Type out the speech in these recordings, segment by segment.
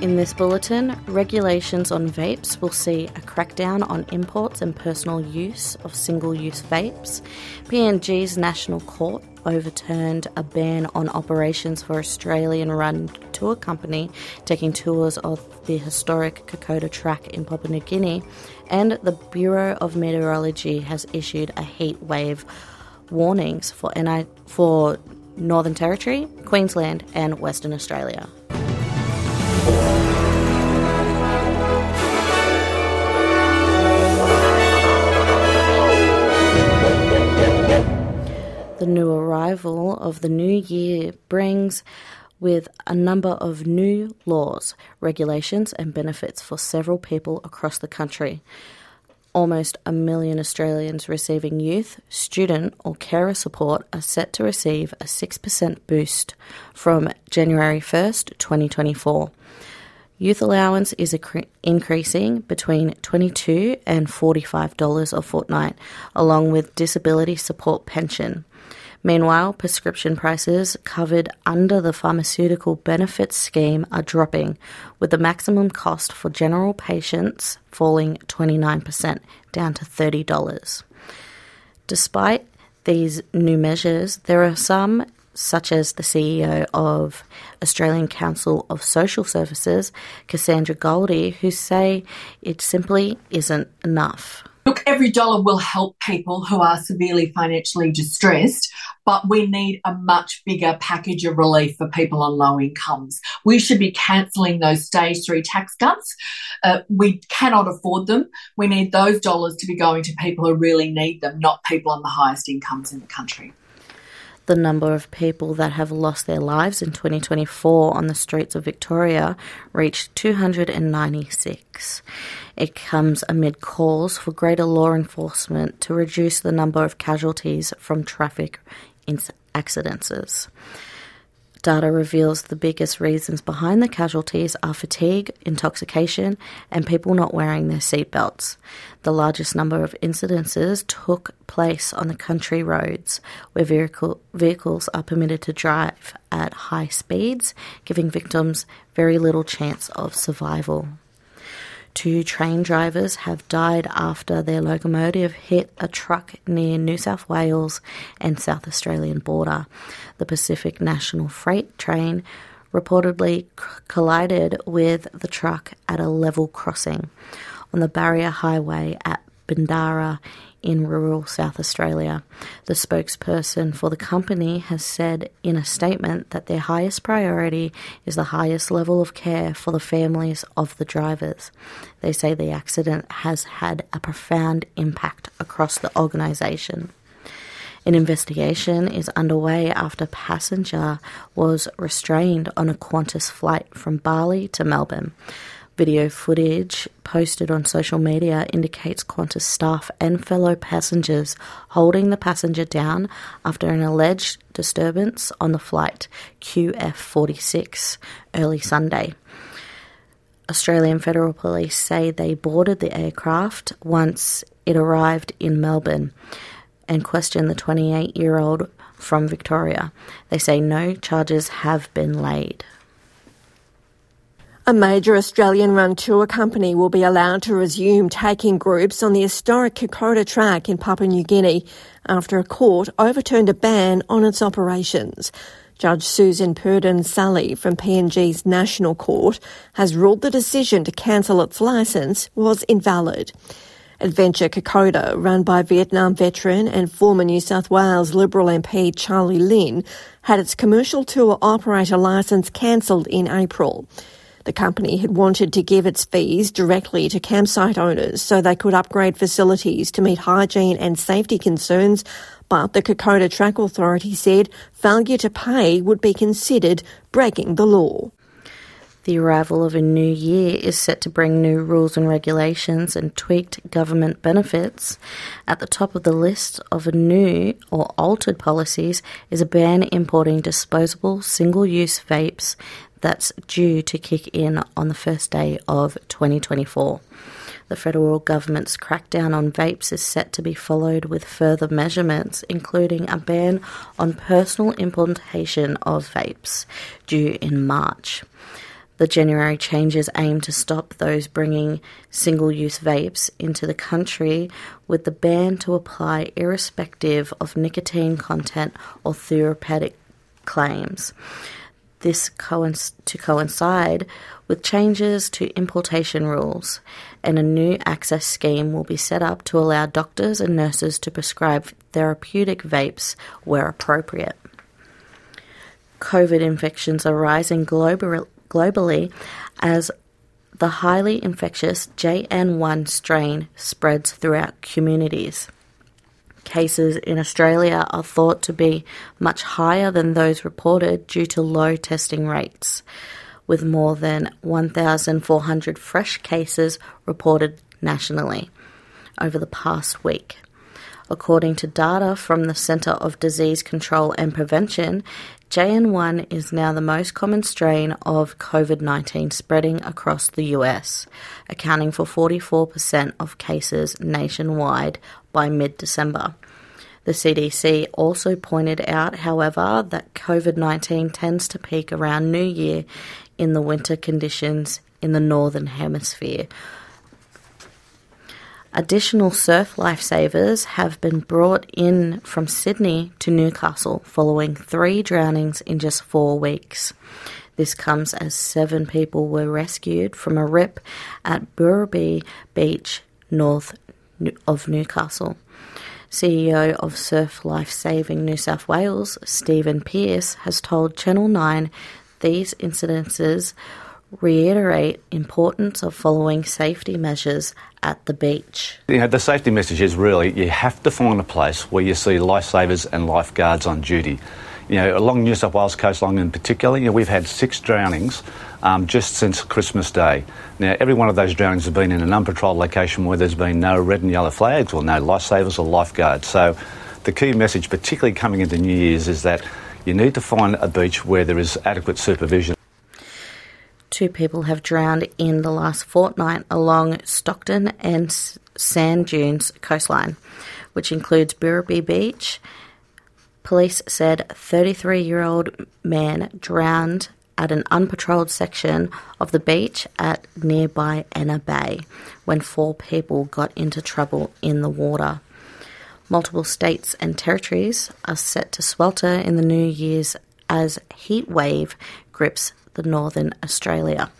In this bulletin, regulations on vapes will see a crackdown on imports and personal use of single use vapes. PNG's National Court overturned a ban on operations for Australian run tour company taking tours of the historic Kokoda track in Papua New Guinea. And the Bureau of Meteorology has issued a heat wave warnings for, NI- for Northern Territory, Queensland, and Western Australia. The new arrival of the new year brings with a number of new laws, regulations, and benefits for several people across the country. Almost a million Australians receiving youth, student, or carer support are set to receive a 6% boost from January 1st, 2024. Youth allowance is increasing between 22 and $45 a fortnight, along with disability support pension. Meanwhile, prescription prices covered under the pharmaceutical benefits scheme are dropping, with the maximum cost for general patients falling 29%, down to $30. Despite these new measures, there are some, such as the CEO of Australian Council of Social Services, Cassandra Goldie, who say it simply isn't enough. Look, every dollar will help people who are severely financially distressed, but we need a much bigger package of relief for people on low incomes. We should be cancelling those stage three tax cuts. Uh, we cannot afford them. We need those dollars to be going to people who really need them, not people on the highest incomes in the country the number of people that have lost their lives in 2024 on the streets of Victoria reached 296. It comes amid calls for greater law enforcement to reduce the number of casualties from traffic accidents. Data reveals the biggest reasons behind the casualties are fatigue, intoxication, and people not wearing their seatbelts. The largest number of incidences took place on the country roads, where vehicle, vehicles are permitted to drive at high speeds, giving victims very little chance of survival. Two train drivers have died after their locomotive hit a truck near New South Wales and South Australian border. The Pacific National Freight train reportedly collided with the truck at a level crossing on the Barrier Highway at Bindarrah in rural South Australia. The spokesperson for the company has said in a statement that their highest priority is the highest level of care for the families of the drivers. They say the accident has had a profound impact across the organisation. An investigation is underway after passenger was restrained on a Qantas flight from Bali to Melbourne. Video footage posted on social media indicates Qantas staff and fellow passengers holding the passenger down after an alleged disturbance on the flight QF46 early Sunday. Australian Federal Police say they boarded the aircraft once it arrived in Melbourne and questioned the 28 year old from Victoria. They say no charges have been laid. A major Australian run tour company will be allowed to resume taking groups on the historic Kokoda track in Papua New Guinea after a court overturned a ban on its operations. Judge Susan Purdon Sully from PNG's National Court has ruled the decision to cancel its licence was invalid. Adventure Kokoda, run by Vietnam veteran and former New South Wales Liberal MP Charlie Lynn, had its commercial tour operator licence cancelled in April. The company had wanted to give its fees directly to campsite owners so they could upgrade facilities to meet hygiene and safety concerns, but the Kokoda Track Authority said failure to pay would be considered breaking the law. The arrival of a new year is set to bring new rules and regulations and tweaked government benefits. At the top of the list of new or altered policies is a ban importing disposable single use vapes that's due to kick in on the first day of 2024. The federal government's crackdown on vapes is set to be followed with further measurements, including a ban on personal implantation of vapes, due in March. The January changes aim to stop those bringing single use vapes into the country, with the ban to apply irrespective of nicotine content or therapeutic claims. This coinc- to coincide with changes to importation rules, and a new access scheme will be set up to allow doctors and nurses to prescribe therapeutic vapes where appropriate. COVID infections are rising globally globally as the highly infectious JN1 strain spreads throughout communities. Cases in Australia are thought to be much higher than those reported due to low testing rates, with more than 1,400 fresh cases reported nationally over the past week. According to data from the Centre of Disease Control and Prevention, JN1 is now the most common strain of COVID 19 spreading across the US, accounting for 44% of cases nationwide by mid December. The CDC also pointed out, however, that COVID 19 tends to peak around New Year in the winter conditions in the Northern Hemisphere, Additional surf lifesavers have been brought in from Sydney to Newcastle following three drownings in just four weeks. This comes as seven people were rescued from a rip at Birubi Beach, north of Newcastle. CEO of Surf Life Saving New South Wales, Stephen Pearce, has told Channel 9 these incidences reiterate importance of following safety measures at the beach. You know, the safety message is really you have to find a place where you see lifesavers and lifeguards on duty. You know, along New South Wales coastline in particular, you know, we've had six drownings um, just since Christmas Day. Now, every one of those drownings have been in an unpatrolled location where there's been no red and yellow flags or no lifesavers or lifeguards. So, the key message, particularly coming into New Year's, is that you need to find a beach where there is adequate supervision. Two people have drowned in the last fortnight along Stockton and Sand Dunes coastline, which includes Birubi Beach. Police said 33 year old man drowned at an unpatrolled section of the beach at nearby Anna Bay when four people got into trouble in the water. Multiple states and territories are set to swelter in the New Year's as heat wave grips the Northern Australia.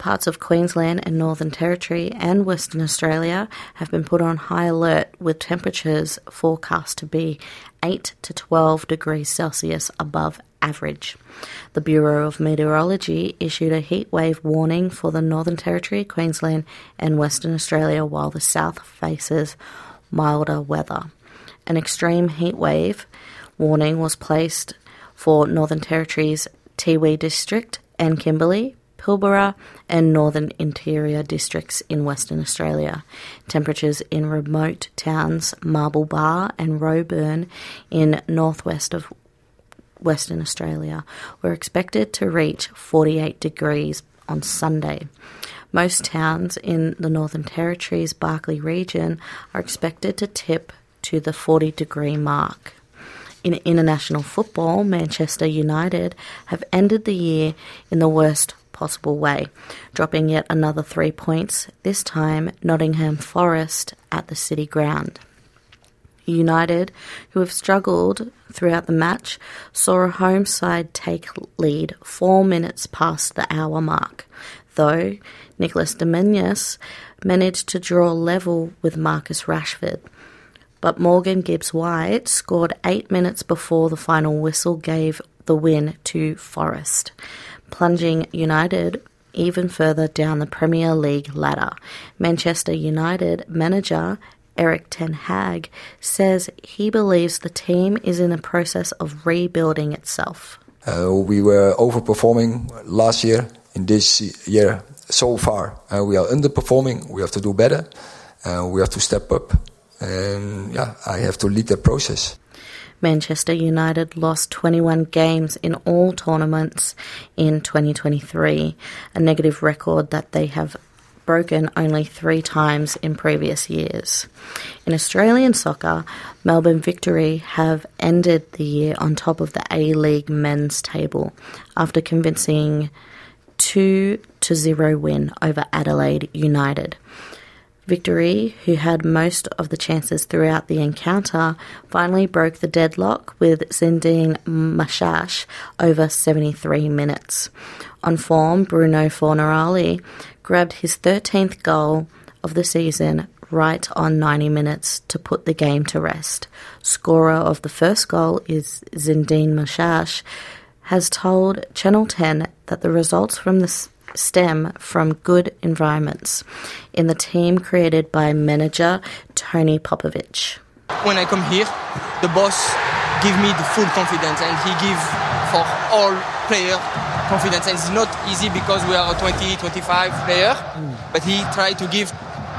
Parts of Queensland and Northern Territory and Western Australia have been put on high alert with temperatures forecast to be 8 to 12 degrees Celsius above average. The Bureau of Meteorology issued a heatwave warning for the Northern Territory, Queensland, and Western Australia while the south faces milder weather. An extreme heatwave warning was placed for Northern Territory's Tiwi district and Kimberley, Pilbara, and northern interior districts in Western Australia. Temperatures in remote towns Marble Bar and Roebourne in northwest of Western Australia were expected to reach 48 degrees on Sunday. Most towns in the Northern Territory's Barkly region are expected to tip to the 40 degree mark. In international football, Manchester United have ended the year in the worst possible way, dropping yet another three points, this time Nottingham Forest at the City Ground. United, who have struggled throughout the match, saw a home side take lead four minutes past the hour mark, though Nicholas Domínguez managed to draw level with Marcus Rashford but Morgan Gibbs White scored eight minutes before the final whistle gave the win to Forest, plunging United even further down the Premier League ladder. Manchester United manager Erik Ten Hag says he believes the team is in the process of rebuilding itself. Uh, we were overperforming last year. In this year, so far, uh, we are underperforming. We have to do better. Uh, we have to step up. And yeah, I have to lead that process. Manchester United lost 21 games in all tournaments in 2023, a negative record that they have broken only three times in previous years. In Australian soccer, Melbourne Victory have ended the year on top of the A League men's table after convincing 2 to 0 win over Adelaide United. Victory, who had most of the chances throughout the encounter, finally broke the deadlock with Zinedine Machach over 73 minutes. On form, Bruno Fornaroli grabbed his 13th goal of the season right on 90 minutes to put the game to rest. Scorer of the first goal is Zinedine Machach, has told Channel 10 that the results from the stem from good environments in the team created by manager Tony Popovic. When I come here, the boss give me the full confidence and he give for all player confidence and it's not easy because we are a 20 25 player but he try to give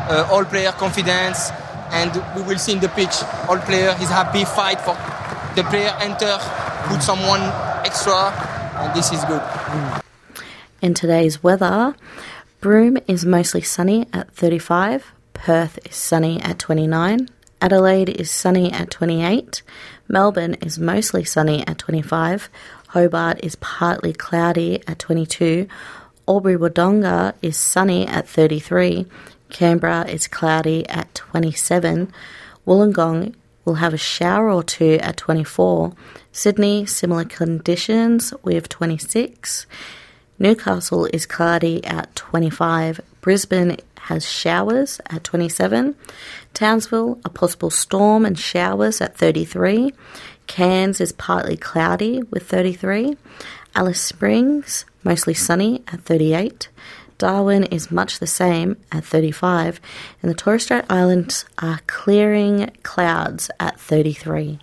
uh, all player confidence and we will see in the pitch all player is happy fight for the player enter put someone extra and this is good mm. In today's weather broome is mostly sunny at 35 perth is sunny at 29 adelaide is sunny at 28 melbourne is mostly sunny at 25 hobart is partly cloudy at 22 Albury Wodonga is sunny at 33, Canberra is cloudy at 27. Wollongong will have a shower or two at 24. Sydney, similar conditions with 26. Newcastle is cloudy at 25. Brisbane has showers at 27. Townsville, a possible storm and showers at 33. Cairns is partly cloudy with 33. Alice Springs, mostly sunny at 38. Darwin is much the same at 35, and the Torres Strait Islands are clearing clouds at 33.